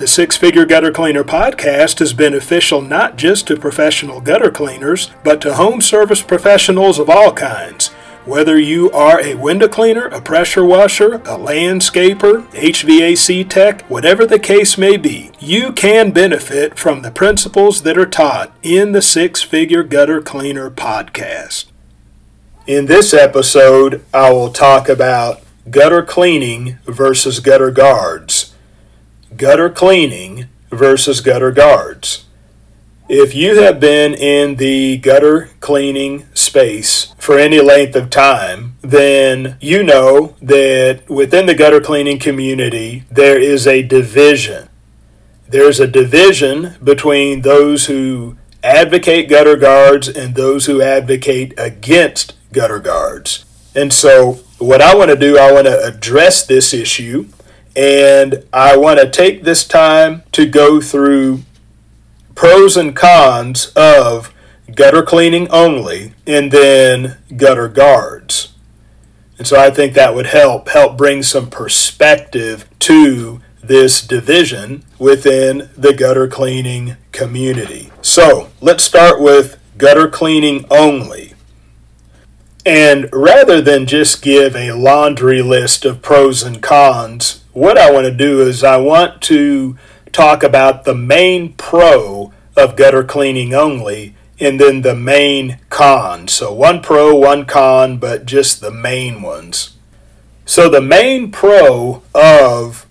The Six Figure Gutter Cleaner podcast is beneficial not just to professional gutter cleaners, but to home service professionals of all kinds. Whether you are a window cleaner, a pressure washer, a landscaper, HVAC tech, whatever the case may be, you can benefit from the principles that are taught in the Six Figure Gutter Cleaner podcast. In this episode, I will talk about gutter cleaning versus gutter guards gutter cleaning versus gutter guards. If you have been in the gutter cleaning space for any length of time, then you know that within the gutter cleaning community, there is a division. There's a division between those who advocate gutter guards and those who advocate against gutter guards. And so, what I want to do, I want to address this issue and I want to take this time to go through pros and cons of gutter cleaning only and then gutter guards. And so I think that would help help bring some perspective to this division within the gutter cleaning community. So, let's start with gutter cleaning only. And rather than just give a laundry list of pros and cons what I want to do is I want to talk about the main pro of gutter cleaning only and then the main con. So one pro, one con, but just the main ones. So the main pro of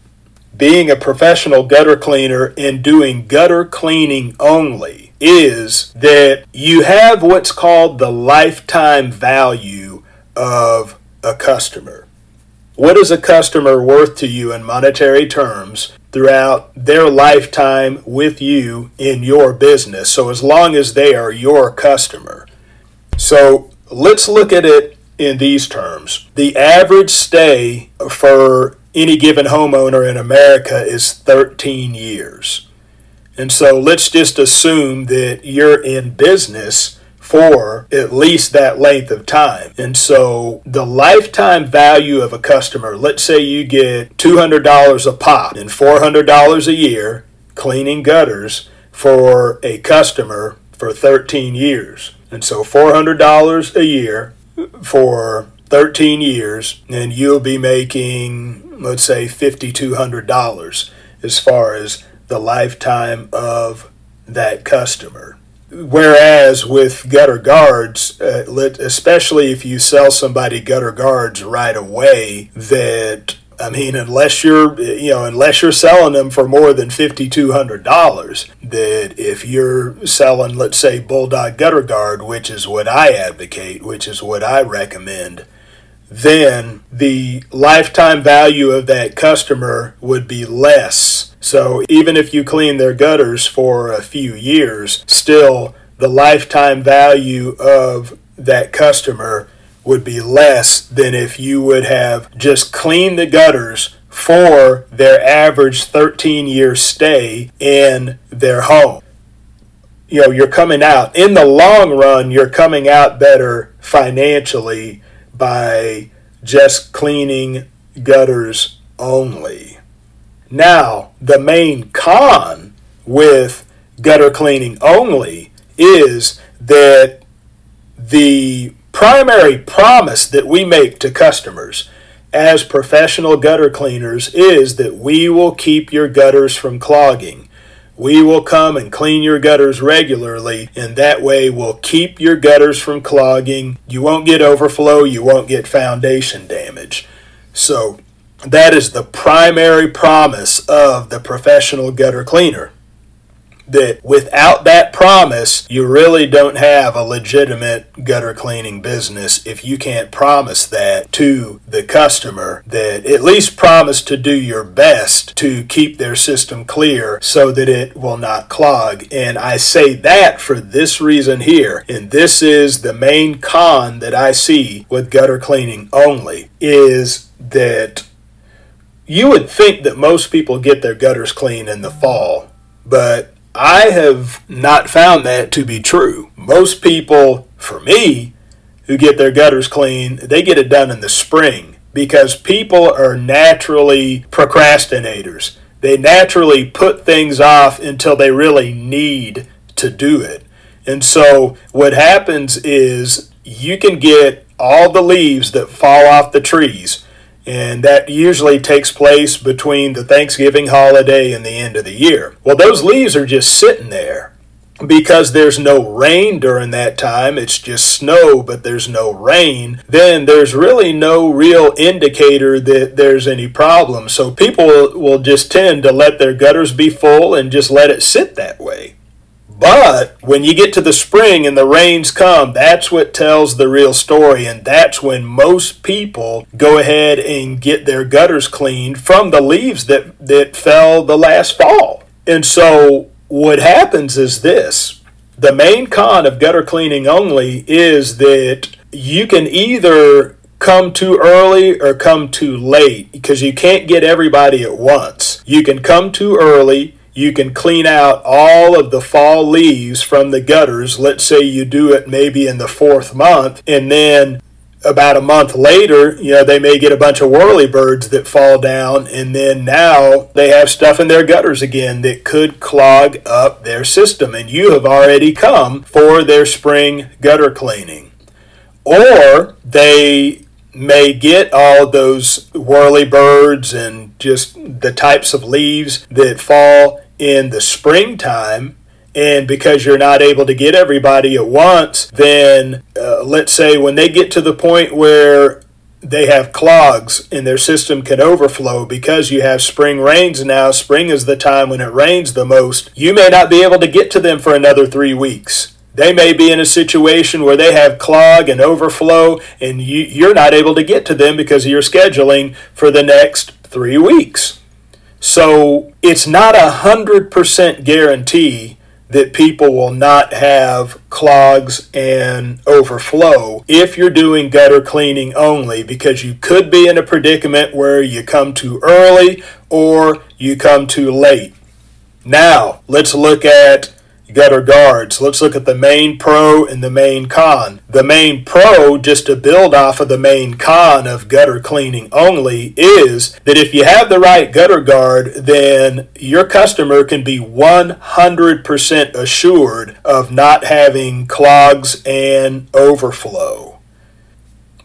being a professional gutter cleaner and doing gutter cleaning only is that you have what's called the lifetime value of a customer. What is a customer worth to you in monetary terms throughout their lifetime with you in your business? So, as long as they are your customer. So, let's look at it in these terms. The average stay for any given homeowner in America is 13 years. And so, let's just assume that you're in business for at least that length of time. And so the lifetime value of a customer, let's say you get $200 a pop and $400 a year cleaning gutters for a customer for 13 years. And so $400 a year for 13 years, and you'll be making, let's say, $5,200 as far as the lifetime of that customer. Whereas with gutter guards, uh, especially if you sell somebody gutter guards right away, that I mean, unless you're you know unless you're selling them for more than fifty two hundred dollars, that if you're selling, let's say, bulldog gutter guard, which is what I advocate, which is what I recommend, then the lifetime value of that customer would be less so even if you clean their gutters for a few years, still the lifetime value of that customer would be less than if you would have just cleaned the gutters for their average 13 year stay in their home. You know, you're coming out, in the long run, you're coming out better financially by just cleaning gutters only. Now, the main con with gutter cleaning only is that the primary promise that we make to customers as professional gutter cleaners is that we will keep your gutters from clogging. We will come and clean your gutters regularly, and that way we'll keep your gutters from clogging. You won't get overflow, you won't get foundation damage. So, that is the primary promise of the professional gutter cleaner. That without that promise, you really don't have a legitimate gutter cleaning business if you can't promise that to the customer, that at least promise to do your best to keep their system clear so that it will not clog. And I say that for this reason here, and this is the main con that I see with gutter cleaning only, is that you would think that most people get their gutters clean in the fall, but I have not found that to be true. Most people, for me, who get their gutters clean, they get it done in the spring because people are naturally procrastinators. They naturally put things off until they really need to do it. And so what happens is you can get all the leaves that fall off the trees and that usually takes place between the Thanksgiving holiday and the end of the year. Well, those leaves are just sitting there because there's no rain during that time, it's just snow, but there's no rain, then there's really no real indicator that there's any problem. So people will just tend to let their gutters be full and just let it sit that way. But when you get to the spring and the rains come, that's what tells the real story. And that's when most people go ahead and get their gutters cleaned from the leaves that, that fell the last fall. And so what happens is this the main con of gutter cleaning only is that you can either come too early or come too late because you can't get everybody at once. You can come too early you can clean out all of the fall leaves from the gutters. Let's say you do it maybe in the fourth month, and then about a month later, you know, they may get a bunch of whirlybirds that fall down, and then now they have stuff in their gutters again that could clog up their system, and you have already come for their spring gutter cleaning. Or they may get all those whirly birds and just the types of leaves that fall in the springtime and because you're not able to get everybody at once, then uh, let's say when they get to the point where they have clogs and their system can overflow because you have spring rains now, spring is the time when it rains the most, you may not be able to get to them for another three weeks. They may be in a situation where they have clog and overflow, and you, you're not able to get to them because of your scheduling for the next three weeks. So it's not a hundred percent guarantee that people will not have clogs and overflow if you're doing gutter cleaning only because you could be in a predicament where you come too early or you come too late. Now, let's look at gutter guards. Let's look at the main pro and the main con. The main pro, just to build off of the main con of gutter cleaning only, is that if you have the right gutter guard, then your customer can be 100% assured of not having clogs and overflow.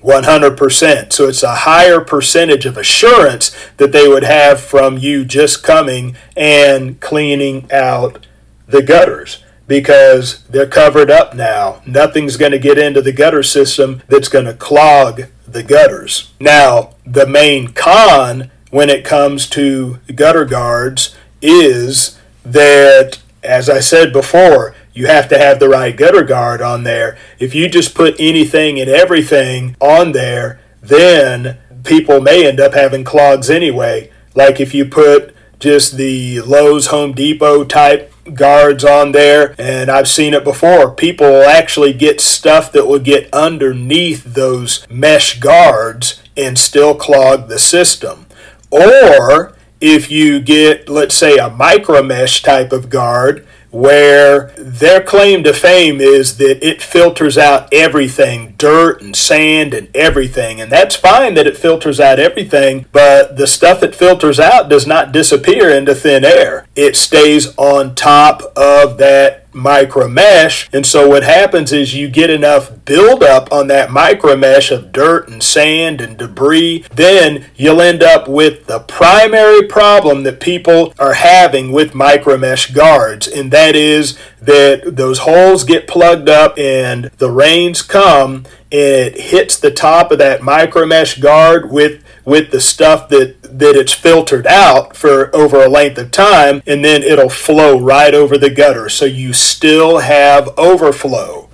100%. So it's a higher percentage of assurance that they would have from you just coming and cleaning out the gutters because they're covered up now. Nothing's going to get into the gutter system that's going to clog the gutters. Now, the main con when it comes to gutter guards is that, as I said before, you have to have the right gutter guard on there. If you just put anything and everything on there, then people may end up having clogs anyway. Like if you put just the Lowe's Home Depot type guards on there, and I've seen it before. People actually get stuff that will get underneath those mesh guards and still clog the system. Or if you get, let's say, a micro mesh type of guard where their claim to fame is that it filters out everything dirt and sand and everything. And that's fine that it filters out everything, but the stuff it filters out does not disappear into thin air. It stays on top of that micro mesh. And so what happens is you get enough buildup on that micro mesh of dirt and sand and debris, then you'll end up with the primary problem that people are having with micro mesh guards, and that is that those holes get plugged up and the rains come it hits the top of that micro mesh guard with with the stuff that that it's filtered out for over a length of time and then it'll flow right over the gutter so you still have overflow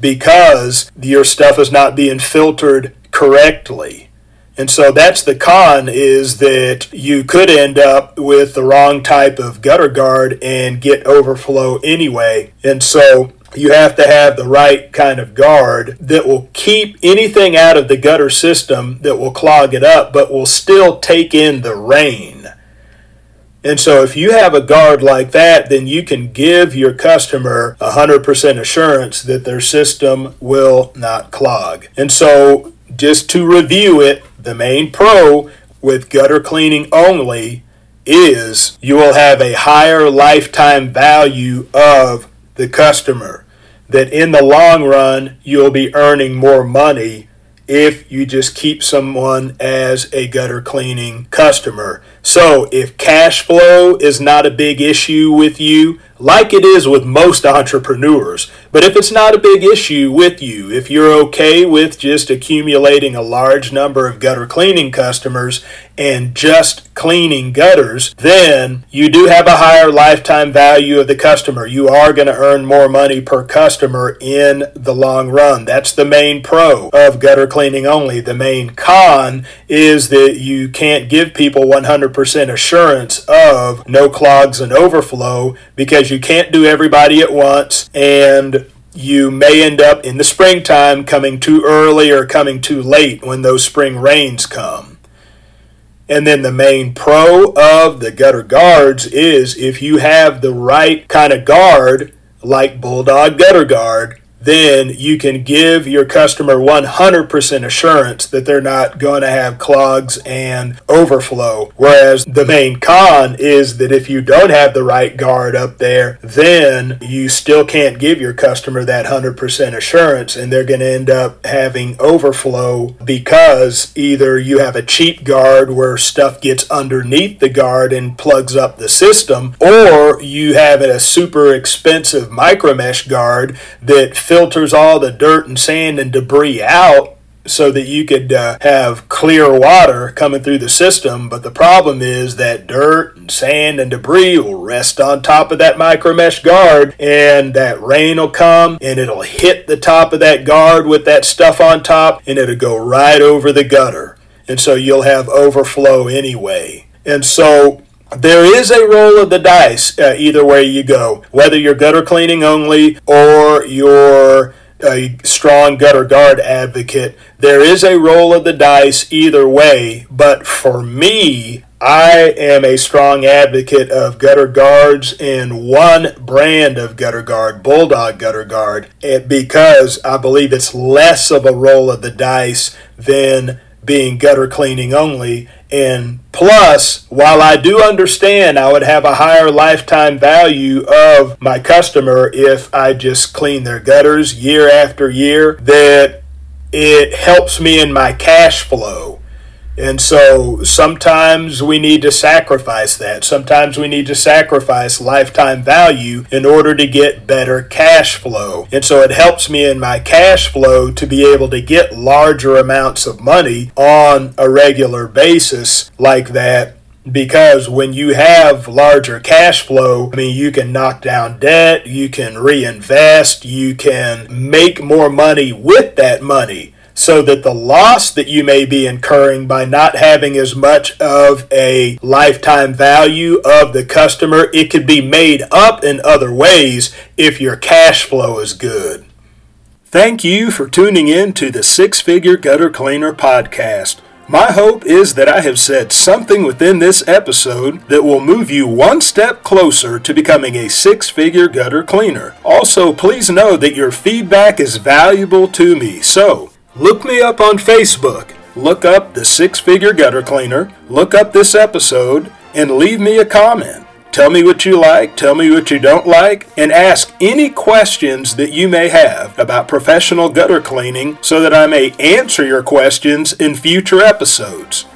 because your stuff is not being filtered correctly. And so that's the con is that you could end up with the wrong type of gutter guard and get overflow anyway. And so you have to have the right kind of guard that will keep anything out of the gutter system that will clog it up, but will still take in the rain. And so, if you have a guard like that, then you can give your customer 100% assurance that their system will not clog. And so, just to review it, the main pro with gutter cleaning only is you will have a higher lifetime value of the customer. That in the long run, you'll be earning more money if you just keep someone as a gutter cleaning customer. So, if cash flow is not a big issue with you, like it is with most entrepreneurs. But if it's not a big issue with you, if you're okay with just accumulating a large number of gutter cleaning customers and just cleaning gutters, then you do have a higher lifetime value of the customer. You are going to earn more money per customer in the long run. That's the main pro of gutter cleaning only. The main con is that you can't give people 100% assurance of no clogs and overflow because you can't do everybody at once, and you may end up in the springtime coming too early or coming too late when those spring rains come. And then the main pro of the gutter guards is if you have the right kind of guard, like Bulldog Gutter Guard, then you can give your customer 100% assurance that they're not going to have clogs and overflow. Whereas the main con is that if you don't have the right guard up there, then you still can't give your customer that 100% assurance and they're going to end up having overflow because either you have a cheap guard where stuff gets underneath the guard and plugs up the system, or you have a super expensive micro mesh guard that filters all the dirt and sand and debris out so that you could uh, have clear water coming through the system. But the problem is that dirt and sand and debris will rest on top of that micro mesh guard, and that rain will come and it'll hit the top of that guard with that stuff on top, and it'll go right over the gutter. And so you'll have overflow anyway. And so there is a roll of the dice uh, either way you go, whether you're gutter cleaning only or you're a strong gutter guard advocate. There is a roll of the dice either way, but for me, I am a strong advocate of gutter guards and one brand of gutter guard, Bulldog Gutter Guard, because I believe it's less of a roll of the dice than being gutter cleaning only. And plus, while I do understand I would have a higher lifetime value of my customer if I just clean their gutters year after year, that it helps me in my cash flow and so sometimes we need to sacrifice that. Sometimes we need to sacrifice lifetime value in order to get better cash flow. And so it helps me in my cash flow to be able to get larger amounts of money on a regular basis like that because when you have larger cash flow, I mean, you can knock down debt, you can reinvest, you can make more money with that money so that the loss that you may be incurring by not having as much of a lifetime value of the customer, it could be made up in other ways if your cash flow is good. Thank you for tuning in to the Six Figure Gutter Cleaner podcast. My hope is that I have said something within this episode that will move you one step closer to becoming a six figure gutter cleaner. Also, please know that your feedback is valuable to me, so Look me up on Facebook. Look up the Six Figure Gutter Cleaner. Look up this episode and leave me a comment. Tell me what you like, tell me what you don't like, and ask any questions that you may have about professional gutter cleaning so that I may answer your questions in future episodes.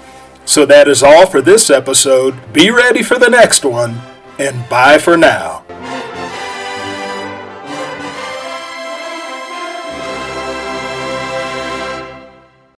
So that is all for this episode. Be ready for the next one, and bye for now.